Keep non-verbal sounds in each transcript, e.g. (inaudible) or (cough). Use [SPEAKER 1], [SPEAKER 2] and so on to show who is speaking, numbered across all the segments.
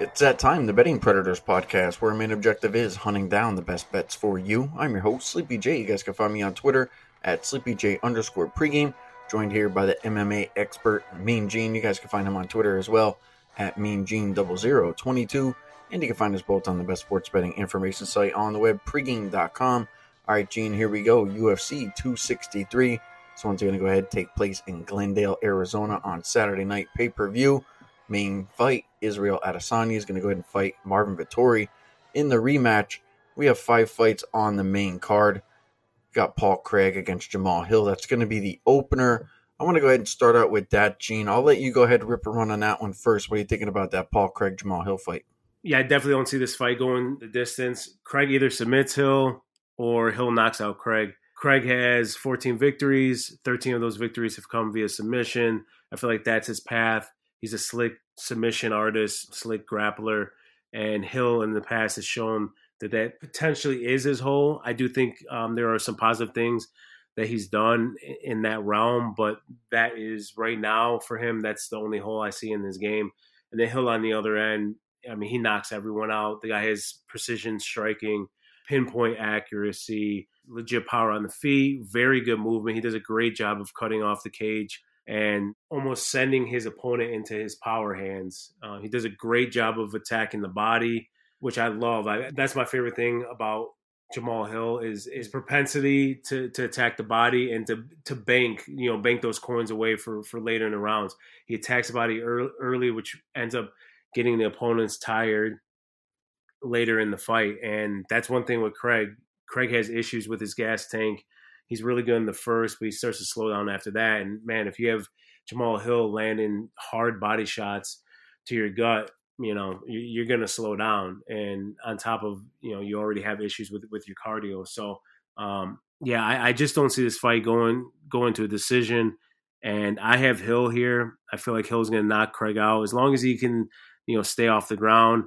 [SPEAKER 1] It's that time, the Betting Predators podcast, where our main objective is hunting down the best bets for you. I'm your host, Sleepy J. You guys can find me on Twitter at SleepyJ underscore pregame, joined here by the MMA expert, Mean Gene. You guys can find him on Twitter as well at Mean Gene 0022. And you can find us both on the best sports betting information site on the web, pregame.com. All right, Gene, here we go. UFC 263. This one's going to go ahead and take place in Glendale, Arizona on Saturday night pay per view main fight. Israel Adesanya is going to go ahead and fight Marvin Vettori in the rematch. We have five fights on the main card. got Paul Craig against Jamal Hill. That's going to be the opener. I want to go ahead and start out with that, Gene. I'll let you go ahead and rip a run on that one first. What are you thinking about that Paul Craig Jamal Hill fight?
[SPEAKER 2] Yeah, I definitely don't see this fight going the distance. Craig either submits Hill or Hill knocks out Craig. Craig has 14 victories. 13 of those victories have come via submission. I feel like that's his path. He's a slick submission artist, slick grappler, and Hill in the past has shown that that potentially is his hole. I do think um, there are some positive things that he's done in that realm, but that is right now for him. That's the only hole I see in this game. And then Hill on the other end, I mean, he knocks everyone out. The guy has precision striking, pinpoint accuracy, legit power on the feet, very good movement. He does a great job of cutting off the cage and almost sending his opponent into his power hands. Uh, he does a great job of attacking the body, which I love. I, that's my favorite thing about Jamal Hill is his propensity to to attack the body and to to bank you know bank those coins away for for later in the rounds. He attacks the body early, early which ends up getting the opponents tired later in the fight, and that's one thing with Craig. Craig has issues with his gas tank he's really good in the first, but he starts to slow down after that. And man, if you have Jamal Hill landing hard body shots to your gut, you know you're going to slow down. And on top of you know you already have issues with with your cardio. So um, yeah, I, I just don't see this fight going going to a decision. And I have Hill here. I feel like Hill's going to knock Craig out as long as he can, you know, stay off the ground.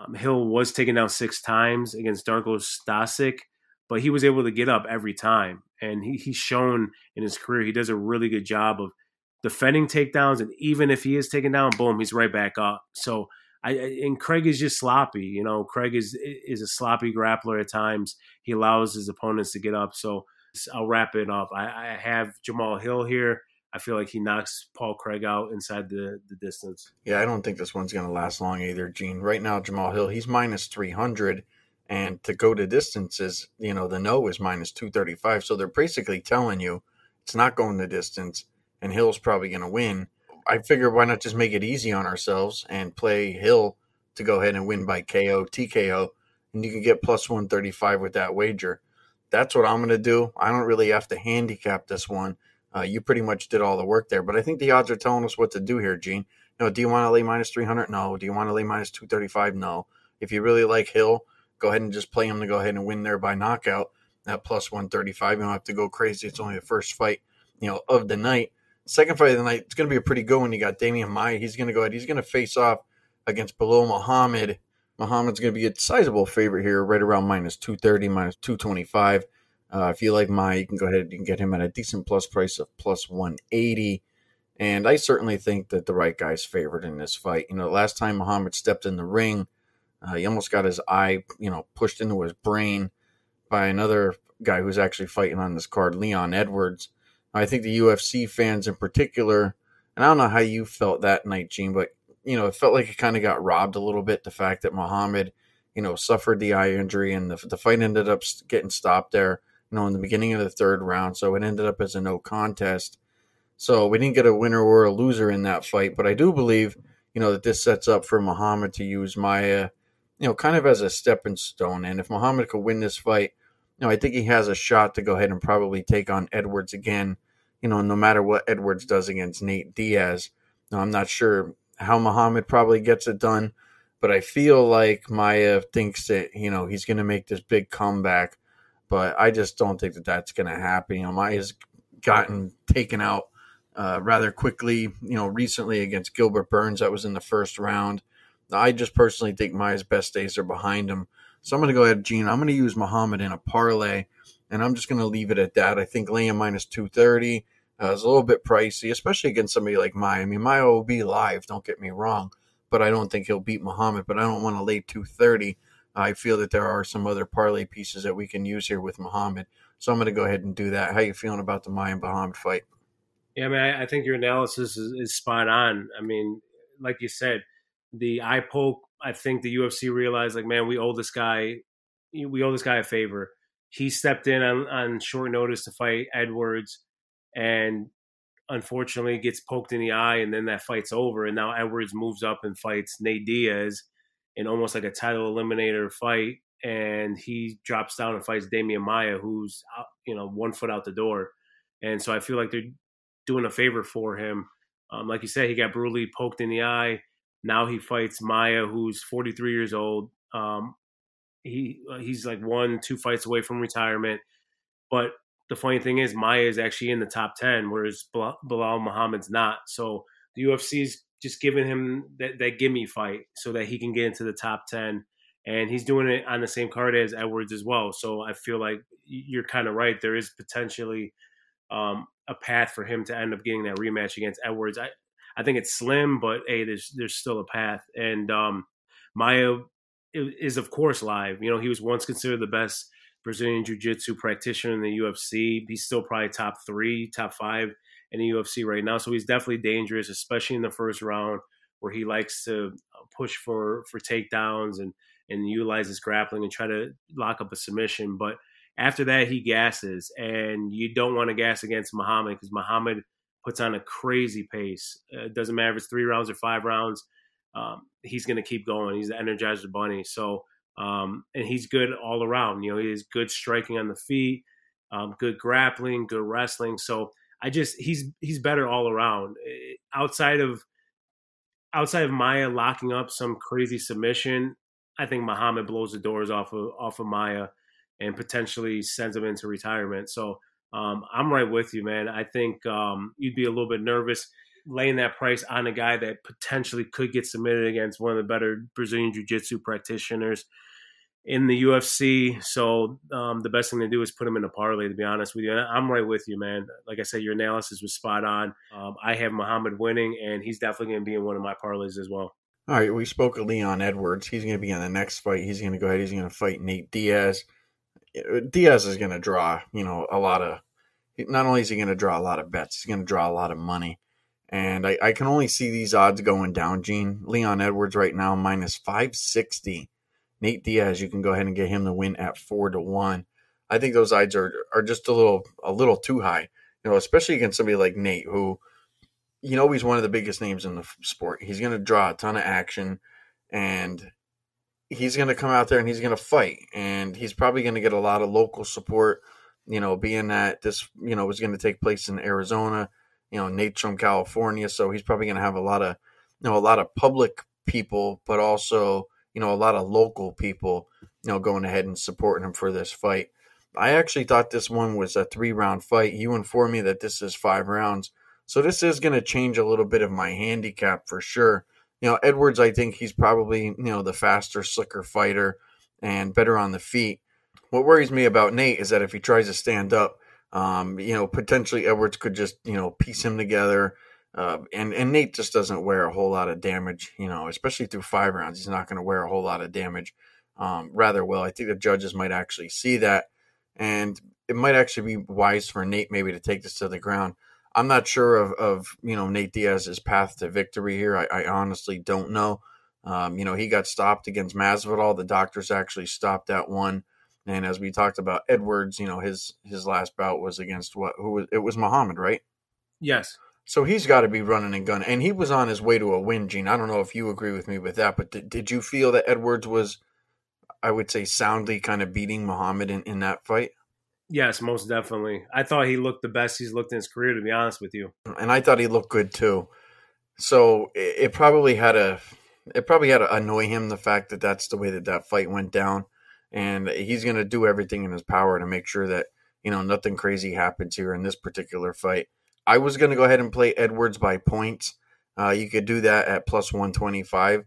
[SPEAKER 2] Um, Hill was taken down six times against Darko Stosic, but he was able to get up every time and he, he's shown in his career he does a really good job of defending takedowns, and even if he is taken down, boom, he's right back up. So I and Craig is just sloppy. You know, Craig is is a sloppy grappler at times. He allows his opponents to get up. So I'll wrap it up. I, I have Jamal Hill here. I feel like he knocks Paul Craig out inside the, the distance.
[SPEAKER 1] Yeah, I don't think this one's going to last long either, Gene. Right now, Jamal Hill, he's minus 300 and to go to distances, you know, the no is minus 235. So they're basically telling you it's not going the distance and Hill's probably going to win. I figure why not just make it easy on ourselves and play Hill to go ahead and win by KO, TKO, and you can get plus 135 with that wager. That's what I'm going to do. I don't really have to handicap this one. Uh, you pretty much did all the work there, but I think the odds are telling us what to do here, Gene. No, do you want to lay minus 300? No. Do you want to lay minus 235? No. If you really like Hill, go ahead and just play him to go ahead and win there by knockout at plus 135. You don't have to go crazy. It's only the first fight, you know, of the night. Second fight of the night, it's going to be a pretty good one. You got Demian Maia. He's going to go ahead. He's going to face off against Belal Muhammad. Muhammad's going to be a sizable favorite here, right around minus 230, minus 225. Uh, if you like Maia, you can go ahead. Can get him at a decent plus price of plus 180. And I certainly think that the right guy's favored in this fight. You know, last time Muhammad stepped in the ring, uh, he almost got his eye, you know, pushed into his brain by another guy who's actually fighting on this card, Leon Edwards. I think the UFC fans in particular, and I don't know how you felt that night, Gene, but you know, it felt like it kind of got robbed a little bit. The fact that Muhammad, you know, suffered the eye injury and the, the fight ended up getting stopped there, you know, in the beginning of the third round. So it ended up as a no contest. So we didn't get a winner or a loser in that fight, but I do believe, you know, that this sets up for Muhammad to use Maia you know, kind of as a stepping stone. And if Muhammad could win this fight, you know, I think he has a shot to go ahead and probably take on Edwards again. You know, no matter what Edwards does against Nate Diaz. Now, I'm not sure how Muhammad probably gets it done, but I feel like Maia thinks that you know he's going to make this big comeback. But I just don't think that that's going to happen. You know, Maia's gotten taken out uh, rather quickly. You know, recently against Gilbert Burns, that was in the first round. I just personally think Maia's best days are behind him. So I'm going to go ahead, Gene. I'm going to use Muhammad in a parlay, and I'm just going to leave it at that. I think laying minus 230 uh, is a little bit pricey, especially against somebody like Maia. I mean, Maia will be live, don't get me wrong, but I don't think he'll beat Muhammad. But I don't want to lay 230. I feel that there are some other parlay pieces that we can use here with Muhammad. So I'm going to go ahead and do that. How you feeling about the Maia and Muhammad fight?
[SPEAKER 2] Yeah, I mean, I, I think your analysis is, is, spot on. I mean, like you said, the eye poke. I think the UFC realized, like, man, we owe this guy, we owe this guy a favor. He stepped in on, on short notice to fight Edwards, and unfortunately gets poked in the eye, and then that fight's over. And now Edwards moves up and fights Nate Diaz in almost like a title eliminator fight, and he drops down and fights Demian Maia, who's out, you know one foot out the door. And so I feel like they're doing a favor for him. Um, like you said, he got brutally poked in the eye. Now he fights Maia, who's 43 years old. Um, he he's like one, two fights away from retirement. But the funny thing is, Maia is actually in the top 10, whereas Belal Muhammad's not. So the UFC's just giving him that, that gimme fight so that he can get into the top 10. And he's doing it on the same card as Edwards as well. So I feel like you're kind of right. There is potentially um, a path for him to end up getting that rematch against Edwards. I, I think it's slim, but hey, there's there's still a path. And um, Maia is of course live. You know, he was once considered the best Brazilian Jiu-Jitsu practitioner in the UFC. He's still probably top three, top five in the UFC right now. So he's definitely dangerous, especially in the first round where he likes to uh, push for for takedowns and and utilize his grappling and try to lock up a submission. But after that, he gasses, and you don't want to gas against Muhammad because Muhammad puts on a crazy pace. It doesn't matter if it's three rounds or five rounds. Um, he's going to keep going. He's the Energizer Bunny. So, um, and he's good all around. You know, he has good striking on the feet, um, good grappling, good wrestling. So, I just he's he's better all around. Eh, outside of outside of Maia locking up some crazy submission, I think Muhammad blows the doors off of off of Maia and potentially sends him into retirement. So um, I'm right with you, man. I think um, you'd be a little bit nervous laying that price on a guy that potentially could get submitted against one of the better Brazilian Jiu Jitsu practitioners in the UFC. So um, the best thing to do is put him in a parlay. To be honest with you, and I'm right with you, man. Like I said, your analysis was spot on. Um, I have Muhammad winning, and he's definitely going to be in one of my parlays as well.
[SPEAKER 1] All right, we spoke of Leon Edwards. He's going to be in the next fight. He's going to go ahead. He's going to fight Nate Diaz. Diaz is going to draw, you know, a lot of. Not only is he going to draw a lot of bets, he's going to draw a lot of money. And I, I can only see these odds going down, Gene. Leon Edwards right now minus 560 Nate Diaz, you can go ahead and get him to win at four to one. I think those odds are are just a little a little too high. You know, especially against somebody like Nate, who you know he's one of the biggest names in the sport. He's going to draw a ton of action, and he's going to come out there and he's going to fight, and he's probably going to get a lot of local support. You know, being that this you know was going to take place in Arizona. You know, Nate's from California, so he's probably going to have a lot of you know a lot of public people, but also you know, a lot of local people, you know, going ahead and supporting him for this fight. I actually thought this one was a three round fight. You informed me that this is five rounds. So this is going to change a little bit of my handicap for sure. You know, Edwards, I think he's probably, you know, the faster, slicker fighter and better on the feet. What worries me about Nate is that if he tries to stand up, um, you know, potentially Edwards could just, you know, piece him together uh, and and Nate just doesn't wear a whole lot of damage, you know, especially through five rounds. He's not going to wear a whole lot of damage um, rather well. I think the judges might actually see that, and it might actually be wise for Nate maybe to take this to the ground. I'm not sure of, of you know Nate Diaz's path to victory here. I, I honestly don't know. Um, you know, he got stopped against Masvidal. The doctors actually stopped that one. And as we talked about Edwards, you know, his his last bout was against what? Who was it? Was Muhammad, right?
[SPEAKER 2] Yes.
[SPEAKER 1] So he's got to be running and gunning, and he was on his way to a win, Gene. I don't know if you agree with me with that, but did, did you feel that Edwards was, I would say, soundly kind of beating Muhammad in, in that fight?
[SPEAKER 2] Yes, most definitely. I thought he looked the best he's looked in his career, to be honest with you.
[SPEAKER 1] And I thought he looked good too. So it, it probably had a it probably had to annoy him the fact that that's the way that that fight went down, and he's going to do everything in his power to make sure that you know nothing crazy happens here in this particular fight. I was going to go ahead and play Edwards by points. Uh, you could do that at plus 125.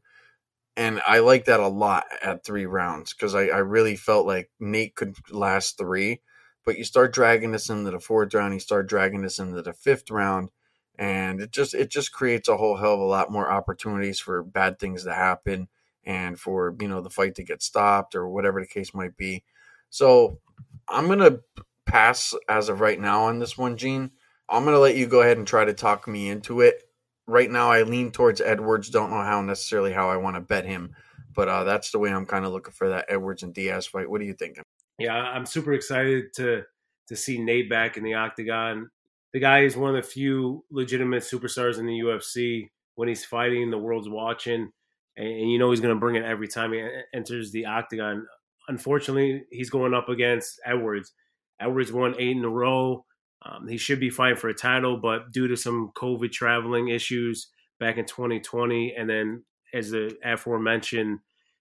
[SPEAKER 1] And I like that a lot at three rounds because I, I really felt like Nate could last three. But you start dragging this into the fourth round, you start dragging this into the fifth round, and it just it just creates a whole hell of a lot more opportunities for bad things to happen and for you know the fight to get stopped or whatever the case might be. So I'm gonna pass as of right now on this one, Gene. I'm gonna let you go ahead and try to talk me into it. Right now, I lean towards Edwards. Don't know how necessarily how I want to bet him, but uh, that's the way I'm kind of looking for that Edwards and Diaz fight. What are you thinking?
[SPEAKER 2] Yeah, I'm super excited to to see Nate back in the octagon the guy is one of the few legitimate superstars in the UFC. When he's fighting, the world's watching, and, and you know he's going to bring it every time he enters the octagon. Unfortunately, he's going up against Edwards. Edwards won eight in a row. Um, he should be fighting for a title, but due to some COVID traveling issues back in 2020, and then as the aforementioned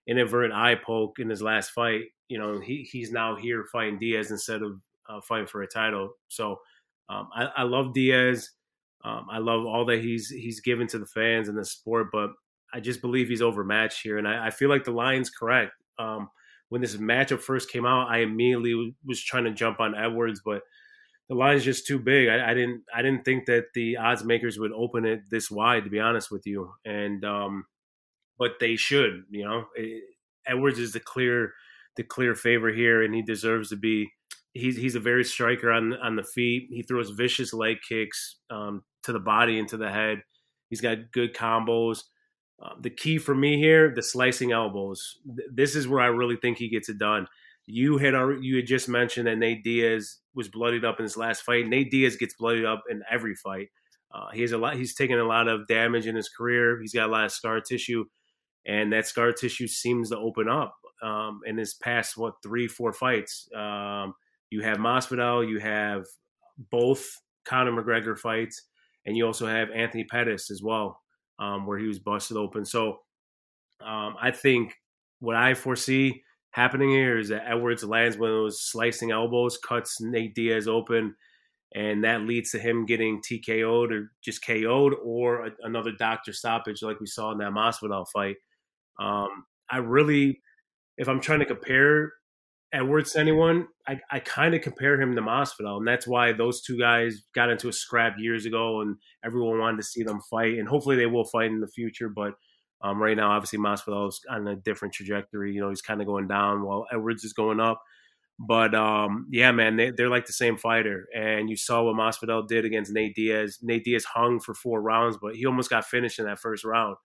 [SPEAKER 2] inadvertent eye poke in his last fight, you know he he's now here fighting Diaz instead of uh, fighting for a title. So um, I, I, love Diaz. Um, I love all that he's he's given to the fans and the sport, but I just believe he's overmatched here, and I, I feel like the line's correct. Um, when this matchup first came out, I immediately was trying to jump on Edwards, but the line's just too big. I, I didn't I didn't think that the odds makers would open it this wide, to be honest with you. And um, but they should, you know. It, Edwards is the clear the clear favor here, and he deserves to be he's he's a very striker on on the feet. He throws vicious leg kicks um, to the body and to the head. He's got good combos. Uh, the key for me here, the slicing elbows. This is where I really think he gets it done. You had you had just mentioned that Nate Diaz was bloodied up in his last fight. Nate Diaz gets bloodied up in every fight. Uh, he has a lot. He's taken a lot of damage in his career. He's got a lot of scar tissue, and that scar tissue seems to open up um, in his past what three, four fights. Um, you have Masvidal, you have both Conor McGregor fights, and you also have Anthony Pettis as well, um, where he was busted open. So um, I think what I foresee happening here is that Edwards lands one of those slicing elbows, cuts Nate Diaz open, and that leads to him getting TKO'd or just KO'd or a, another doctor stoppage like we saw in that Masvidal fight. Um, I really, if I'm trying to compare Edwards to anyone, I, I kind of compare him to Masvidal, and that's why those two guys got into a scrap years ago, and everyone wanted to see them fight, and hopefully they will fight in the future. But um, right now, obviously, Masvidal is on a different trajectory. You know, he's kind of going down while Edwards is going up. But um, yeah, man, they, are like the same fighter, and you saw what Masvidal did against Nate Diaz. Nate Diaz hung for four rounds, but he almost got finished in that first round.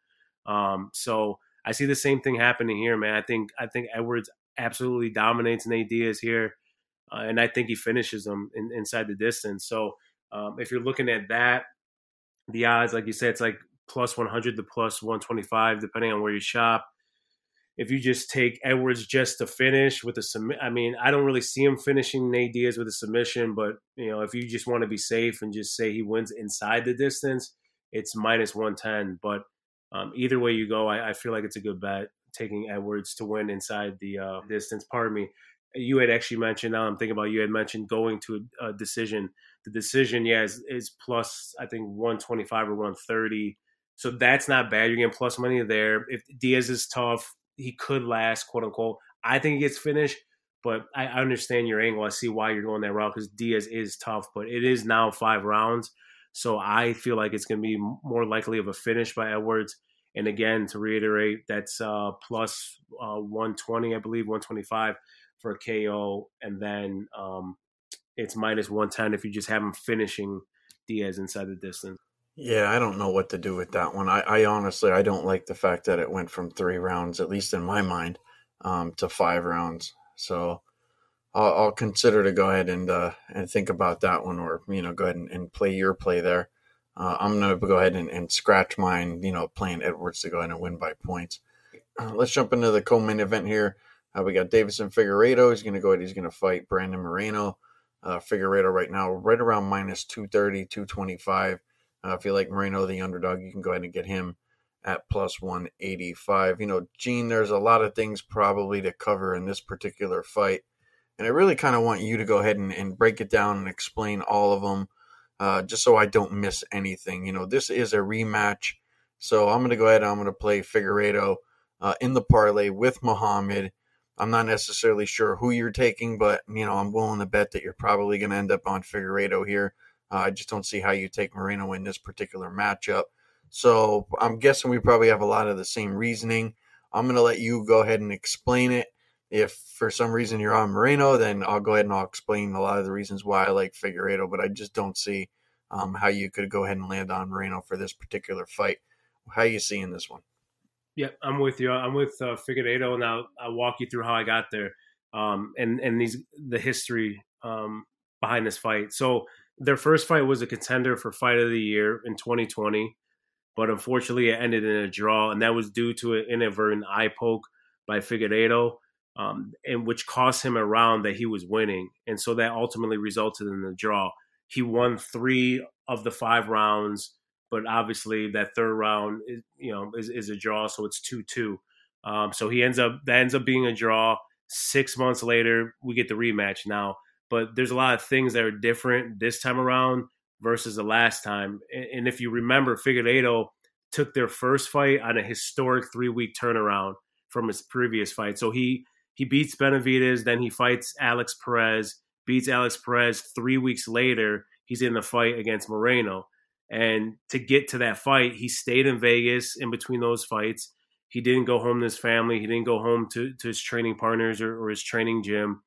[SPEAKER 2] Um, so I see the same thing happening here, man. I think I think Edwards absolutely dominates Nate Diaz here, uh, and I think he finishes him in, inside the distance. So um, if you're looking at that, the odds, like you said, it's like plus 100 to plus 125, depending on where you shop. If you just take Edwards just to finish with a submit, I mean, I don't really see him finishing Nate Diaz with a submission, but you know, if you just want to be safe and just say he wins inside the distance, it's minus 110. But um, either way you go, I, I, feel like it's a good bet taking Edwards to win inside the uh, distance. Pardon me. You had actually mentioned. Now I'm thinking about. You had mentioned going to a, a decision. The decision, yeah, is, is plus I think 125 or 130. So that's not bad. You're getting plus money there. If Diaz is tough, he could last, quote unquote. I think he gets finished, but I understand your angle. I see why you're going that route because Diaz is tough, but it is now five rounds. So I feel like it's going to be more likely of a finish by Edwards. And again, to reiterate, that's uh, plus, uh, 120, I believe, 125 for a KO. And then um, it's minus 110 if you just have him finishing Diaz inside the distance.
[SPEAKER 1] Yeah, I don't know what to do with that one. I, I honestly, I don't like the fact that it went from three rounds, at least in my mind, um, to five rounds. So I'll, I'll, consider to go ahead and uh, and think about that one, or you know, go ahead and, and play your play there. Uh, I'm going to go ahead and, and, scratch mine, you know, playing Edwards to go ahead and win by points. Uh, let's jump into the co-main event here. Uh, we got Deiveson Figueiredo. He's going to go ahead. He's going to fight Brandon Moreno. Uh, Figueiredo right now right around minus 230, 225. Uh, if you like Moreno, the underdog, you can go ahead and get him at plus 185. You know, Gene, there's a lot of things probably to cover in this particular fight. And I really kind of want you to go ahead and, and break it down and explain all of them uh, just so I don't miss anything. You know, this is a rematch. So I'm going to go ahead and I'm going to play Figueiredo uh, in the parlay with Muhammad. I'm not necessarily sure who you're taking, but, you know, I'm willing to bet that you're probably going to end up on Figueiredo here. Uh, I just don't see how you take Moreno in this particular matchup. So I'm guessing we probably have a lot of the same reasoning. I'm going to let you go ahead and explain it. If for some reason you're on Moreno, then I'll go ahead and I'll explain a lot of the reasons why I like Figueiredo, but I just don't see um, how you could go ahead and land on Moreno for this particular fight. How you seeing this one?
[SPEAKER 2] Yeah, I'm with you. I'm with uh, Figueiredo, and I'll, I'll walk you through how I got there um, and and these the history um, behind this fight. So their first fight was a contender for fight of the year in 2020, but unfortunately it ended in a draw, and that was due to an inadvertent eye poke by Figueiredo, um, and which cost him a round that he was winning, and so that ultimately resulted in the draw. He won three of the five rounds, but obviously that third round, is, you know, is, is a draw, so it's two two. Um, so he ends up that ends up being a draw. Six months later, we get the rematch now. But there's a lot of things that are different this time around versus the last time. And if you remember, Figueiredo took their first fight on a historic three week turnaround from his previous fight. So he he beats Benavides, then he fights Alex Perez, beats Alex Perez. Three weeks later, he's in the fight against Moreno. And to get to that fight, he stayed in Vegas in between those fights. He didn't go home to his family. He didn't go home to, to his training partners or, or his training gym.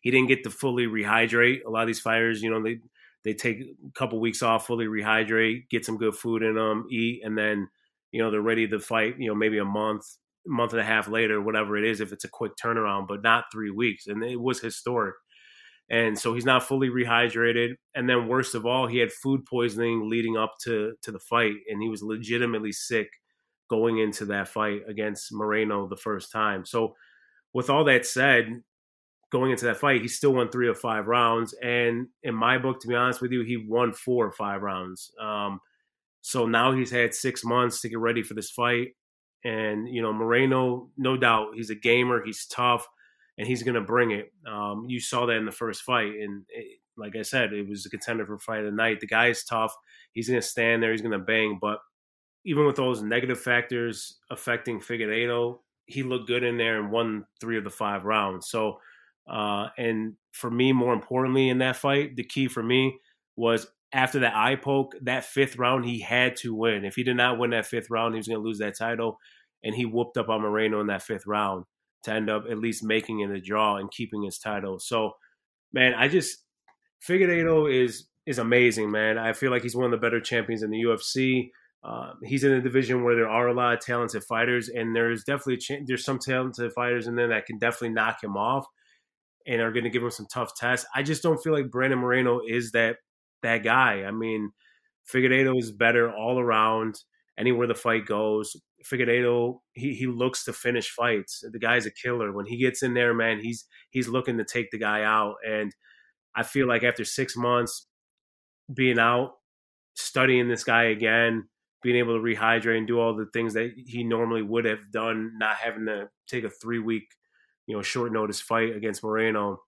[SPEAKER 2] He didn't get to fully rehydrate. A lot of these fighters, you know, they they take a couple weeks off, fully rehydrate, get some good food in them, um, eat, and then you know they're ready to fight. You know, maybe a month, month and a half later, whatever it is, if it's a quick turnaround, but not three weeks. And it was historic. And so he's not fully rehydrated. And then worst of all, he had food poisoning leading up to to the fight, and he was legitimately sick going into that fight against Moreno the first time. So, with all that said, going into that fight, he still won three of five rounds. And in my book, to be honest with you, he won four or five rounds. Um, so now he's had six months to get ready for this fight. And, you know, Moreno, no doubt, he's a gamer, he's tough, and he's going to bring it. Um, you saw that in the first fight. And it, like I said, it was a contender for fight of the night. The guy is tough. He's going to stand there, he's going to bang. But even with those negative factors affecting Figueiredo, he looked good in there and won three of the five rounds. So, uh, and for me, more importantly, in that fight, the key for me was after that eye poke, that fifth round, he had to win. If he did not win that fifth round, he was going to lose that title. And he whooped up on Moreno in that fifth round to end up at least making it a draw and keeping his title. So, man, I just Figueiredo is is amazing, man. I feel like he's one of the better champions in the UFC. Um, he's in a division where there are a lot of talented fighters, and there's definitely ch- there's some talented fighters in there that can definitely knock him off and are going to give him some tough tests. I just don't feel like Brandon Moreno is that that guy. I mean, Figueiredo is better all around. Anywhere the fight goes, Figueiredo he he looks to finish fights. The guy's a killer. When he gets in there, man, he's he's looking to take the guy out. And I feel like after six months being out, studying this guy again, being able to rehydrate and do all the things that he normally would have done, not having to take a three week, you know, short notice fight against Moreno.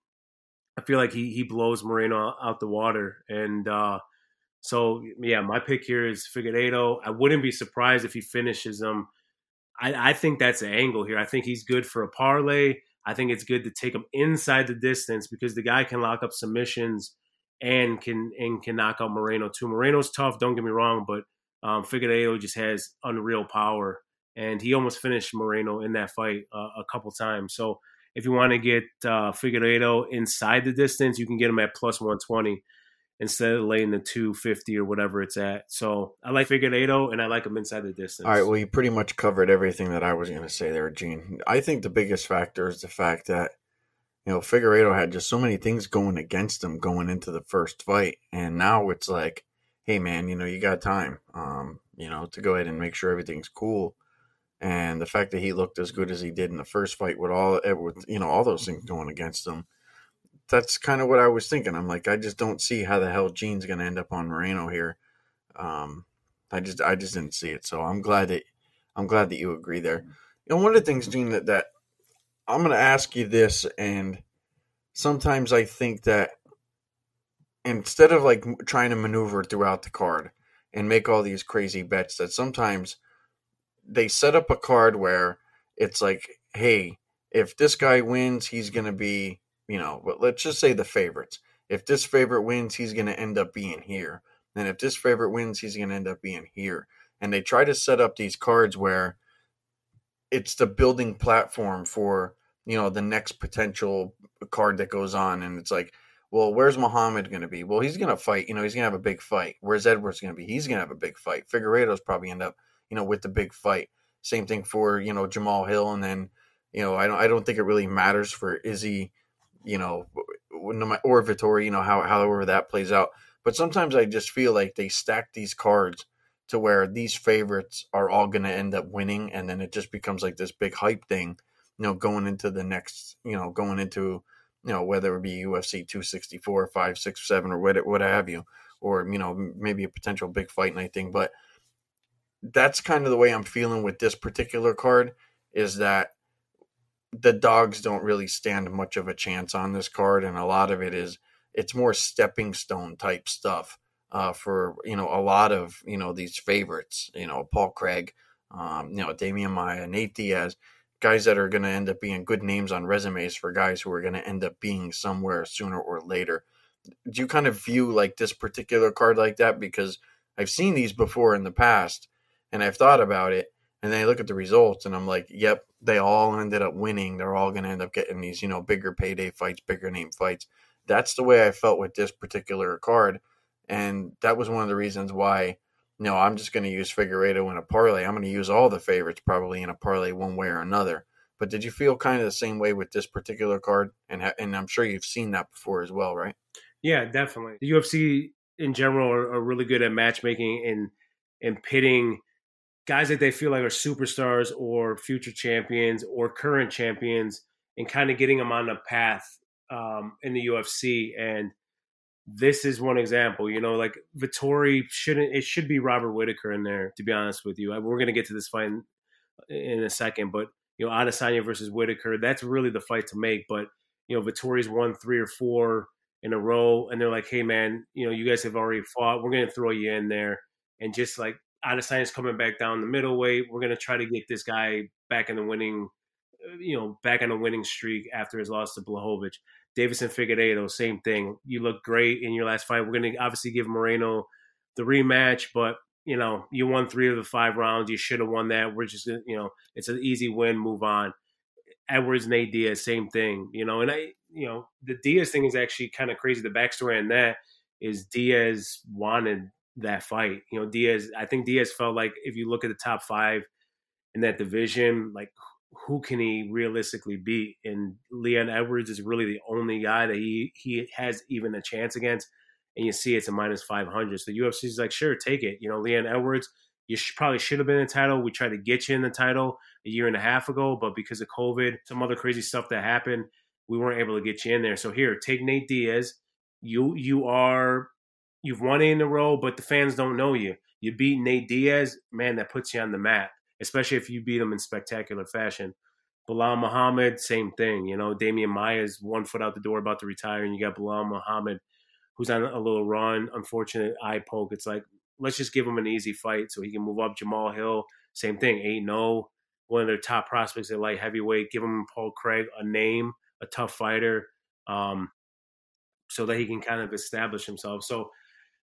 [SPEAKER 2] I feel like he he blows Moreno out the water, and uh, so yeah, my pick here is Figueiredo. I wouldn't be surprised if he finishes him. I, I think that's the angle here. I think he's good for a parlay. I think it's good to take him inside the distance because the guy can lock up submissions and can and can knock out Moreno too. Moreno's tough, don't get me wrong, but um, Figueiredo just has unreal power, and he almost finished Moreno in that fight uh, a couple times. So if you want to get uh, Figueiredo inside the distance, you can get him at plus 120 instead of laying the 250 or whatever it's at. So I like Figueiredo, and I like him inside the distance.
[SPEAKER 1] All right, well, you pretty much covered everything that I was going to say there, Gene. I think the biggest factor is the fact that you know Figueiredo had just so many things going against him going into the first fight, and now it's like hey man, you know, you got time, um, you know, to go ahead and make sure everything's cool. And the fact that he looked as good as he did in the first fight with all eh, with you know all those things going against him, that's kind of what I was thinking. I'm like, I just don't see how the hell Gene's going to end up on Moreno here. Um, I just I just didn't see it. So I'm glad that I'm glad that you agree there. You know, one of the things, Gene, that, that I'm going to ask you this, and sometimes I think that instead of like trying to maneuver throughout the card and make all these crazy bets that sometimes they set up a card where it's like hey if this guy wins he's going to be you know but let's just say the favorites if this favorite wins, he's going to end up being here. And if this favorite wins, he's going to end up being here. And they try to set up these cards where it's the building platform for, you know, the next potential card that goes on. And it's like, well, where's Muhammad going to be? Well, he's going to fight. You know, he's going to have a big fight. Where's Edwards going to be? He's going to have a big fight. Figueiredo's probably end up, you know, with the big fight. Same thing for you know Jamal Hill, and then you know I don't I don't think it really matters for Izzy, you know, or Vettori, you know how however that plays out. But sometimes I just feel like they stack these cards to where these favorites are all going to end up winning, and then it just becomes like this big hype thing, you know, going into the next, you know, going into you know, whether it be UFC 264, 5, 6, 7, or what, what have you, or, you know, maybe a potential big fight night thing. But that's kind of the way I'm feeling with this particular card is that the dogs don't really stand much of a chance on this card. And a lot of it is, it's more stepping stone type stuff uh, for, you know, a lot of, you know, these favorites, you know, Paul Craig, um, you know, Demian Maia, Nate Diaz guys that are going to end up being good names on resumes for guys who are going to end up being somewhere sooner or later. Do you kind of view like this particular card like that? Because I've seen these before in the past and I've thought about it and then I look at the results and I'm like, yep, they all ended up winning. They're all going to end up getting these, you know, bigger payday fights, bigger name fights. That's the way I felt with this particular card. And that was one of the reasons why no, I'm just going to use Figueiredo in a parlay. I'm going to use all the favorites probably in a parlay one way or another. But did you feel kind of the same way with this particular card? And and I'm sure you've seen that before as well, right?
[SPEAKER 2] Yeah, definitely. The UFC in general are, are really good at matchmaking and and pitting guys that they feel like are superstars or future champions or current champions and kind of getting them on a path um, in the UFC. And this is one example. You know, like Vettori shouldn't. It should be Robert Whitaker in there. To be honest with you, we're going to get to this fight in, in, a second, but you know, Adesanya versus Whitaker. That's really the fight to make. But you know, Vettori's won three or four in a row, and they're like, "Hey, man, you know, you guys have already fought. We're going to throw you in there." And just like Adesanya's coming back down the middleweight, we're to try to get this guy back in the winning, uh, you know, back on a winning streak after his loss to Blachowicz. Deiveson Figueiredo, same thing. You look great in your last fight. We're to obviously give Moreno the rematch, but you know you won three of the five rounds. You should have won that. We're just you know it's an easy win. Move on. Edwards, Nate Diaz, same thing. You know, and I you know the Diaz thing is actually kind of crazy. The backstory on that is Diaz wanted that fight. You know, Diaz. I think Diaz felt like if you look at the top five in that division, like who can he realistically beat? And Leon Edwards is really the only guy that he he has even a chance against. And you see it's a minus five hundred. So the UFC is like, sure, take it. You know, Leon Edwards, you probably should have been in the title. We tried to get you in the title a year and a half ago, but because of COVID, some other crazy stuff that happened, we weren't able to get you in there. So here, take Nate Diaz. You you are you've won in a row, but the fans don't know you. You beat Nate Diaz, man, that puts you on the map especially if you beat him in spectacular fashion. Belal Muhammad, same thing. You know, Demian Maia is one foot out the door about to retire, and you got Belal Muhammad, who's on a little run. Unfortunate eye poke. It's like, let's just give him an easy fight so he can move up. Jamal Hill, same thing. 8 0, one of their top prospects at light heavyweight. Give him Paul Craig a name, a tough fighter, um, so that he can kind of establish himself. So,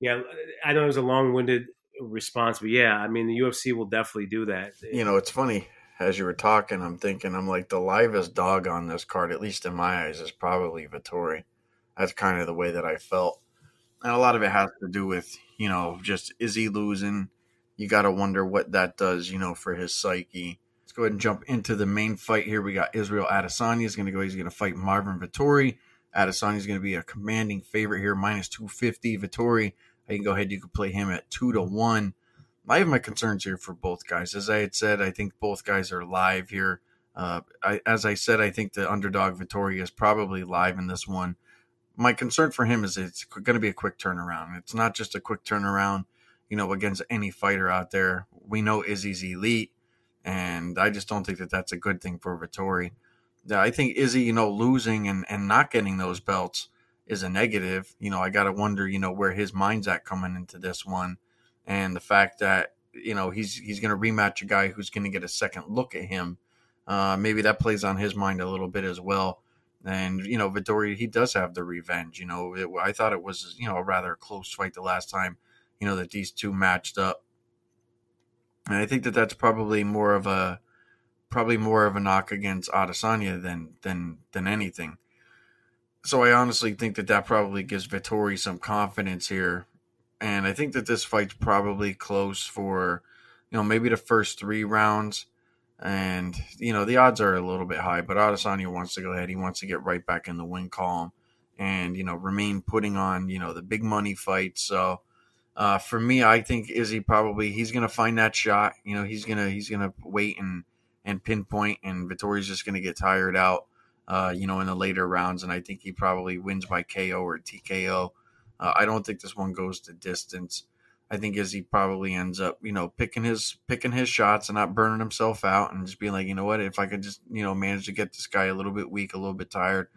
[SPEAKER 2] yeah, I know it was a long winded response. But yeah, I mean, the UFC will definitely do that.
[SPEAKER 1] You know, it's funny as you were talking. I'm thinking, I'm like the livest dog on this card, at least in my eyes, is probably Vettori. That's kind of the way that I felt, and a lot of it has to do with you know just is he losing? You got to wonder what that does, you know, for his psyche. Let's go ahead and jump into the main fight here. We got Israel Adesanya is going to go. He's going to fight Marvin Vettori. Adesanya is going to be a commanding favorite here, minus 250. Vettori, I can go ahead. You could play him at two to one. I have my concerns here for both guys. As I had said, I think both guys are live here. Uh, I, as I said, I think the underdog Vettori is probably live in this one. My concern for him is it's going to be a quick turnaround. It's not just a quick turnaround, you know, against any fighter out there. We know Izzy's elite, and I just don't think that that's a good thing for Vettori. I think Izzy, you know, losing and, and not getting those belts is a negative. You know, I got to wonder, you know, where his mind's at coming into this one, and the fact that you know he's he's going to rematch a guy who's going to get a second look at him. Uh, maybe that plays on his mind a little bit as well. And you know, Vettori he does have the revenge. You know, it, I thought it was you know a rather close fight the last time. You know that these two matched up, and I think that that's probably more of a probably more of a knock against Adesanya than than than anything. So I honestly think that that probably gives Vettori some confidence here, and I think that this fight's probably close for you know maybe the first three rounds and, you know, the odds are a little bit high, but Adesanya wants to go ahead. He wants to get right back in the win column and, you know, remain putting on, you know, the big money fight. So, uh, for me, I think Izzy probably he's gonna find that shot. You know, he's gonna he's gonna wait and and pinpoint, and Vettori's just gonna get tired out. Uh, you know, in the later rounds, and I think he probably wins by KO or TKO. Uh, I don't think this one goes to distance. I think Izzy probably ends up, you know, picking his picking his shots and not burning himself out and just being like, you know what, if I could just, you know, manage to get this guy a little bit weak, a little bit tired,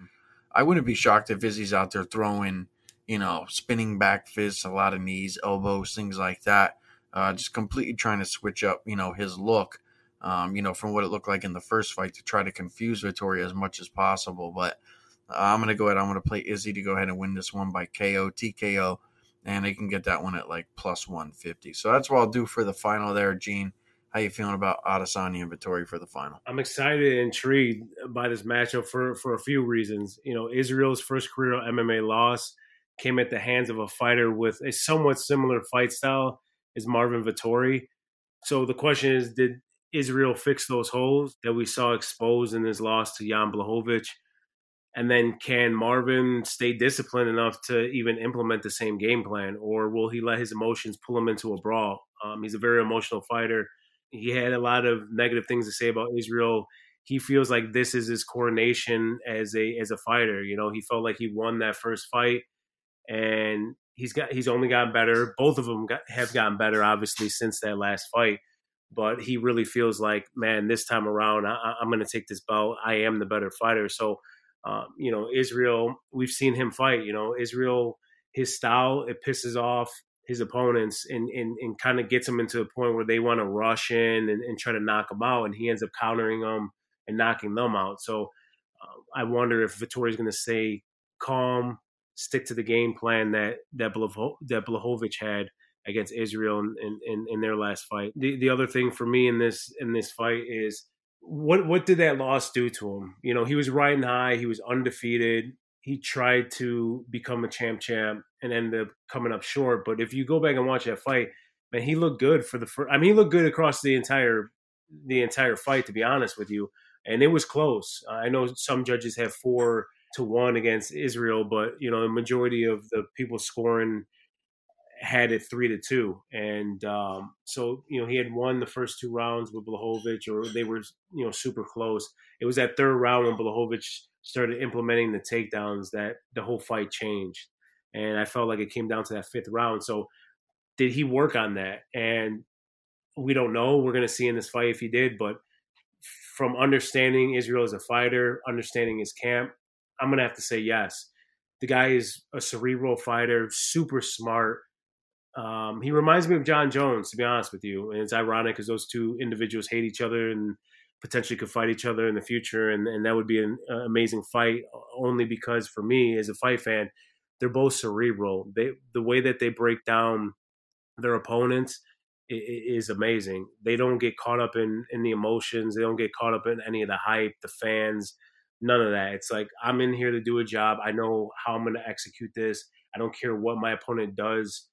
[SPEAKER 1] I wouldn't be shocked if Izzy's out there throwing, you know, spinning back fists, a lot of knees, elbows, things like that. Uh, just completely trying to switch up, you know, his look, um, you know, from what it looked like in the first fight to try to confuse Vettori as much as possible. But uh, I'm going to go ahead. I'm going to play Izzy to go ahead and win this one by KO, TKO and they can get that one at like plus 150. So that's what I'll do for the final there, Gene. How you feeling about Adesanya and Vettori for the final?
[SPEAKER 2] I'm excited and intrigued by this matchup for for a few reasons. You know, Israel's first career MMA loss came at the hands of a fighter with a somewhat similar fight style as Marvin Vettori. So the question is, did Israel fix those holes that we saw exposed in his loss to Jan Blachowicz? And then can Marvin stay disciplined enough to even implement the same game plan, or will he let his emotions pull him into a brawl? Um, he's a very emotional fighter. He had a lot of negative things to say about Israel. He feels like this is his coronation as a as a fighter. You know, he felt like he won that first fight, and he's got he's only gotten better. Both of them got, have gotten better, obviously, since that last fight. But he really feels like, man, this time around, I, I'm going to take this belt. I am the better fighter. So um, you know, Israel, we've seen him fight. You know, Israel, his style, it pisses off his opponents and, and, and kind of gets them into a point where they want to rush in and, and, try to knock him out. And he ends up countering them and knocking them out. So uh, I wonder if Vettori is going to stay calm, stick to the game plan that that, Blaho- that had against Israel in, in, in, their last fight. The, the other thing for me in this in this fight is what what did that loss do to him? You know, he was riding high, he was undefeated. He tried to become a champ champ and ended up coming up short. But if you go back and watch that fight, man, he looked good for the first. I mean, he looked good across the entire the entire fight. To be honest with you, and it was close. I know some judges have four to one against Israel, but you know the majority of the people scoring had it three to two, and um, so you know he had won the first two rounds with Blachowicz, or they were you know super close. It was that third round when Blachowicz started implementing the takedowns that the whole fight changed, and I felt like it came down to that fifth round. So did he work on that? And we don't know. We're going to see in this fight if he did, but from understanding Israel as a fighter, understanding his camp, I'm going to have to say yes. The guy is a cerebral fighter, super smart um, he reminds me of Jon Jones, to be honest with you. And it's ironic because those two individuals hate each other and potentially could fight each other in the future. And, and that would be an uh, amazing fight, only because for me, as a fight fan, they're both cerebral. They The way that they break down their opponents is amazing. They don't get caught up in, in the emotions, they don't get caught up in any of the hype, the fans, none of that. It's like, I'm in here to do a job. I know how I'm going to execute this. I don't care what my opponent does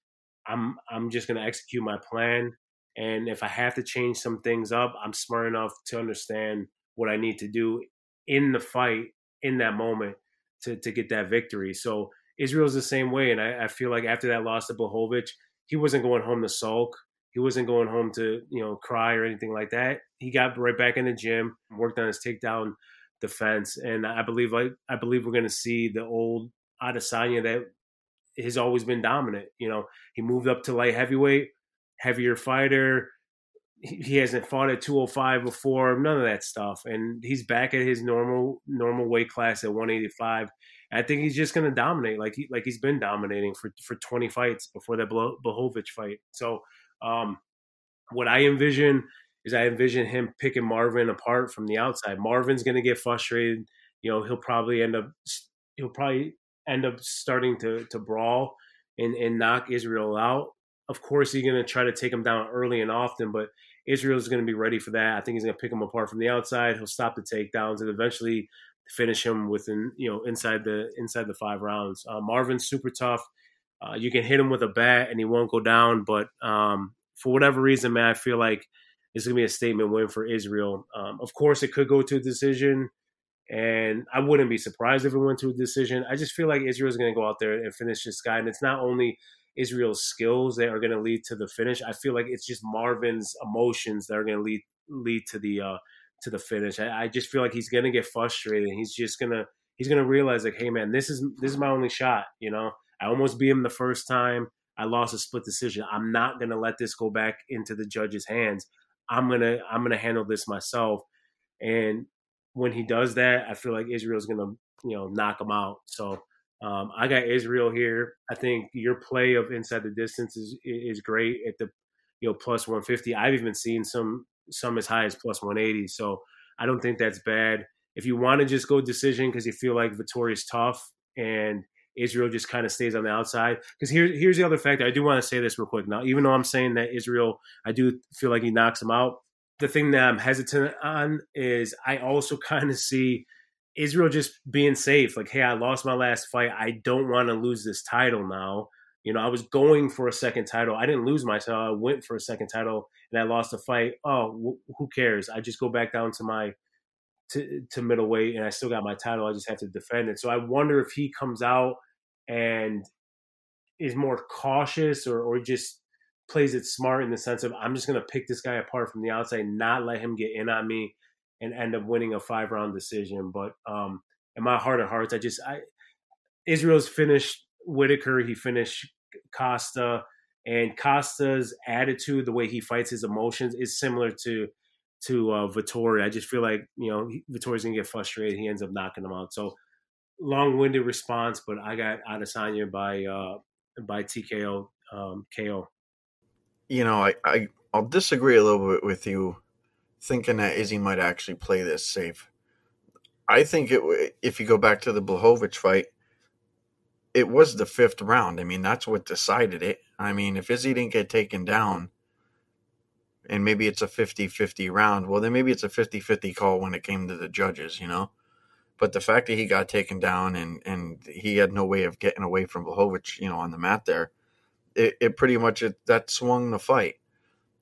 [SPEAKER 2] I'm I'm just to execute my plan. And if I have to change some things up, I'm smart enough to understand what I need to do in the fight in that moment to to get that victory. So Israel's the same way, and I, I feel like after that loss to Blachowicz, he wasn't going home to sulk. He wasn't going home to you know cry or anything like that. He got right back in the gym, worked on his takedown defense, and I believe like I believe we're going to see the old Adesanya that has always been dominant. You know, he moved up to light heavyweight, heavier fighter. He hasn't fought at 205 before, none of that stuff, and he's back at his normal normal weight class at 185. I think he's just going to dominate, like he like he's been dominating for for 20 fights before that Blachowicz fight. So, um, what I envision is I envision him picking Marvin apart from the outside. Marvin's going to get frustrated you know he'll probably end up he'll probably end up starting to to brawl and and knock Israel out. Of course, he's going to try to take him down early and often, but Israel is going to be ready for that. I think he's going to pick him apart from the outside. He'll stop the takedowns and eventually finish him within you know inside the inside the five rounds. Uh, Marvin's super tough. Uh, you can hit him with a bat and he won't go down, but um, for whatever reason, man, I feel like it's gonna be a statement win for Israel. Um, of course, it could go to a decision, and I wouldn't be surprised if it went to a decision. I just feel like Israel's gonna go out there and finish this guy, and it's not only Israel's skills that are going to lead to the finish. I feel like it's just Marvin's emotions that are going to lead lead to the uh, to the finish. I, I just feel like he's going to get frustrated. He's just gonna he's gonna realize like, hey man, this is this is my only shot. You know, I almost beat him the first time. I lost a split decision. I'm not gonna let this go back into the judge's hands. I'm gonna I'm gonna handle this myself. And when he does that, I feel like Israel's gonna you know knock him out. So um, I got Israel here. I think your play of inside the distance is is great at the you know plus 150. I've even seen some some as high as plus 180. So I don't think that's bad. If you want to just go decision because you feel like Vettori is tough and Israel just kind of stays on the outside. Because here, here's the other fact. I do want to say this real quick. Now, even though I'm saying that Israel, I do feel like he knocks him out. The thing that I'm hesitant on is I also (laughs) kind of see Israel just being safe. Like, hey, I lost my last fight. I don't want to lose this title now. You know, I was going for a second title. I didn't lose my title. I went for a second title and I lost a fight. Oh, wh- who cares? I just go back down to my to, to middleweight and I still got my title. I just have to defend it. So I wonder if he comes out and is more cautious or, or just plays it smart in the sense of I'm just going to pick this guy apart from the outside, not let him get in on me and end up winning a five round decision. But um, in my heart of hearts, I just I Israel's finished Whittaker, he finished Costa, and Costa's attitude, the way he fights his emotions, is similar to to uh, Vettori. I just feel like you know Vettori's gonna get frustrated. He ends up knocking him out. So long-winded response, but I got Adesanya by uh, by TKO um, KO.
[SPEAKER 1] You know, I, I I'll disagree a little bit with you, thinking that Izzy might actually play this safe. I think it if you go back to the Blachowicz fight, it was the fifth round. I mean, that's what decided it. I mean, if Izzy didn't get taken down, and maybe it's a 50-50 round, well, then maybe it's a 50-50 call when it came to the judges, you know? But the fact that he got taken down and, and he had no way of getting away from Blachowicz, you know, on the mat there, it, it pretty much it, that swung the fight.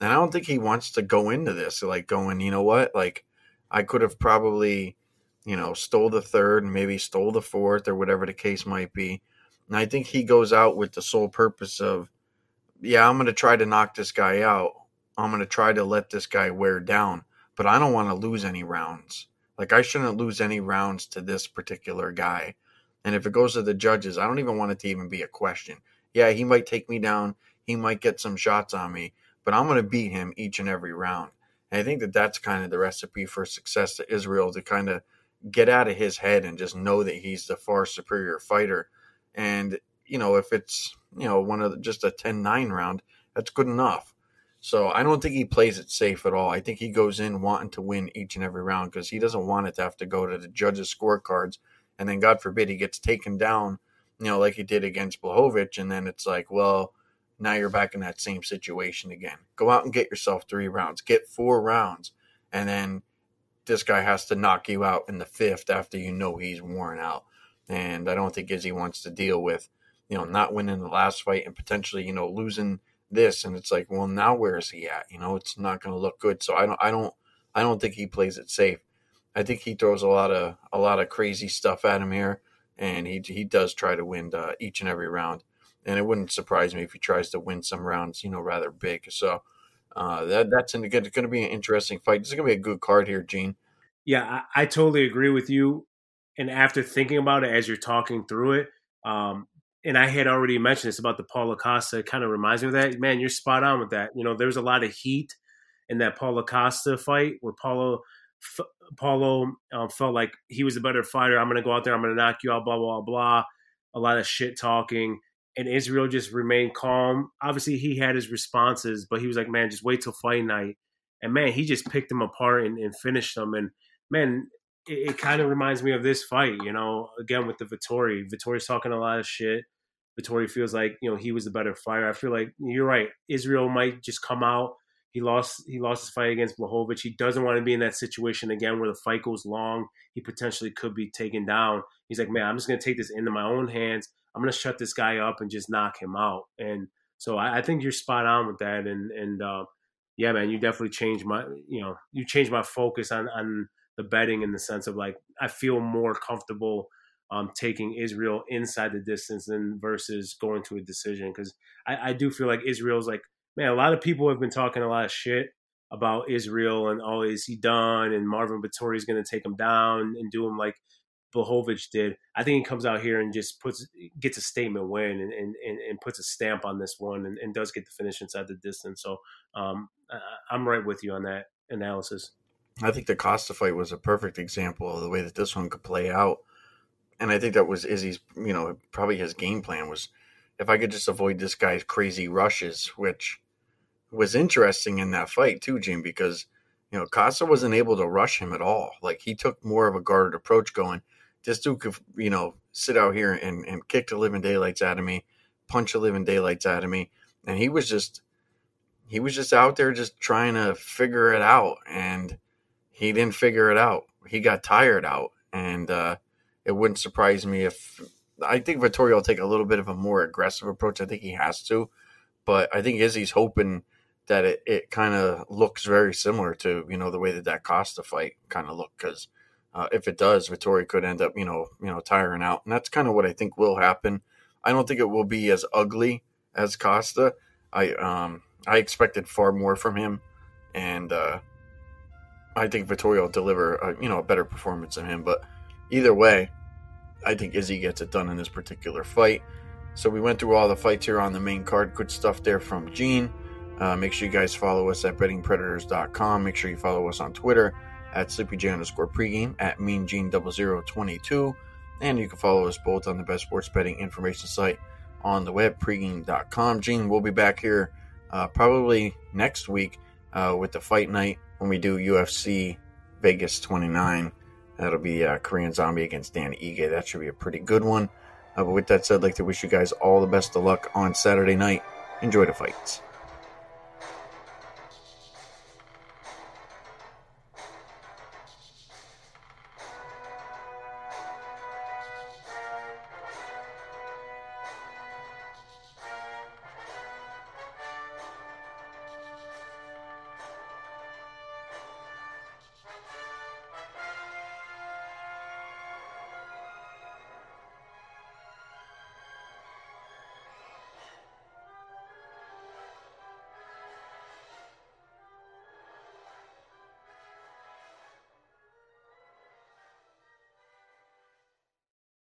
[SPEAKER 1] And I don't think he wants to go into this like going, you know what, like I could have probably, you know, stole the third and maybe stole the fourth or whatever the case might be. And I think he goes out with the sole purpose of, yeah, I'm going to try to knock this guy out. I'm going to try to let this guy wear down, but I don't want to lose any rounds. Like I shouldn't lose any rounds to this particular guy. And if it goes to the judges, I don't even want it to even be a question. Yeah, he might take me down. He might get some shots on me, but I'm going to beat him each and every round. And I think that that's kind of the recipe for success to Israel to kind of get out of his head and just know that he's the far superior fighter. And, you know, if it's, you know, one of the, just a 10 9 round, that's good enough. So I don't think he plays it safe at all. I think he goes in wanting to win each and every round because he doesn't want it to have to go to the judges' scorecards, and then God forbid he gets taken down, you know, like he did against Blachowicz, and then it's like, well, now you're back in that same situation again. Go out and get yourself three rounds, get four rounds, and then this guy has to knock you out in the fifth after you know he's worn out. And I don't think Izzy wants to deal with, you know, not winning the last fight and potentially, you know, losing – this. And it's like well now where is he at? You know it's not going to look good. So i don't i don't i don't think he plays it safe. I think he throws a lot of a lot of crazy stuff at him here and he he does try to win uh, each and every round and it wouldn't surprise me if he tries to win some rounds you know rather big so uh, that that's going to be an interesting fight this is going to be a good card here gene
[SPEAKER 2] yeah I, I totally agree with you and after thinking about it as you're talking through it um, and I had already mentioned this about the Paulo Costa. It kind of reminds me of that. Man, you're spot on with that. You know, there's a lot of heat in that Paulo Costa fight where Paulo Paulo um, felt like he was a better fighter. I'm going to go out there. I'm going to knock you out. Blah blah blah. A lot of shit talking, and Israel just remained calm. Obviously, he had his responses, but he was like, "Man, just wait till fight night." And man, he just picked him apart and, and finished them. And man, it, it kind of reminds me of this fight. You know, again with the Vettori. Vettori's talking a lot of shit. Vettori feels like you know he was the better fighter. I feel like you're right. Israel might just come out. He lost. He lost his fight against Blachowicz. He doesn't want to be in that situation again where the fight goes long. He potentially could be taken down. He's like, man, I'm just going to take this into my own hands. I'm going to shut this guy up and just knock him out. And so I, I think you're spot on with that. And and uh, yeah, man, you definitely changed my you know you changed my focus on on the betting in the sense of like I feel more comfortable um, taking Israel inside the distance than versus going to a decision because I, I do feel like Israel's like man a lot of people have been talking a lot of shit about Israel and oh is he done and Marvin Vettori is going to take him down and do him like Blachowicz did. I think he comes out here and just puts gets a statement win and, and, and, puts a stamp on this one and, and does get the finish inside the distance. So um, I, I'm right with you on that analysis.
[SPEAKER 1] I think the Costa fight was a perfect example of the way that this one could play out. And I think that was Izzy's, you know, probably his game plan was if I could just avoid this guy's crazy rushes, which was interesting in that fight too, Jim, because you know Costa wasn't able to rush him at all. Like he took more of a guarded approach, going, "This dude could, you know, sit out here and, and kick the living daylights out of me, punch the living daylights out of me," and he was just he was just out there just trying to figure it out, and he didn't figure it out. He got tired out, and uh, it wouldn't surprise me if I think Vettori will take a little bit of a more aggressive approach. I think he has to, but I think Izzy's hoping that it, it kind of looks very similar to you know the way that that Costa fight kind of looked because uh, if it does, Vettori could end up you know you know tiring out, and that's kind of what I think will happen. I don't think it will be as ugly as Costa. I um I expected far more from him, and uh, I think Vettori will deliver a, you know a better performance than him. But either way, I think Izzy gets it done in this particular fight. So we went through all the fights here on the main card. Good stuff there from Gene. Uh, make sure you guys follow us at bettingpredators.com. Make sure you follow us on Twitter at sleepyj underscore pregame at meangene0022. And you can follow us both on the best sports betting information site on the web, pregame.com. Gene, we'll be back here uh, probably next week uh, with the fight night when we do UFC Vegas 29. That'll be uh, Korean Zombie against Dan Ige. That should be a pretty good one. Uh, but with that said, I'd like to wish you guys all the best of luck on Saturday night. Enjoy the fights.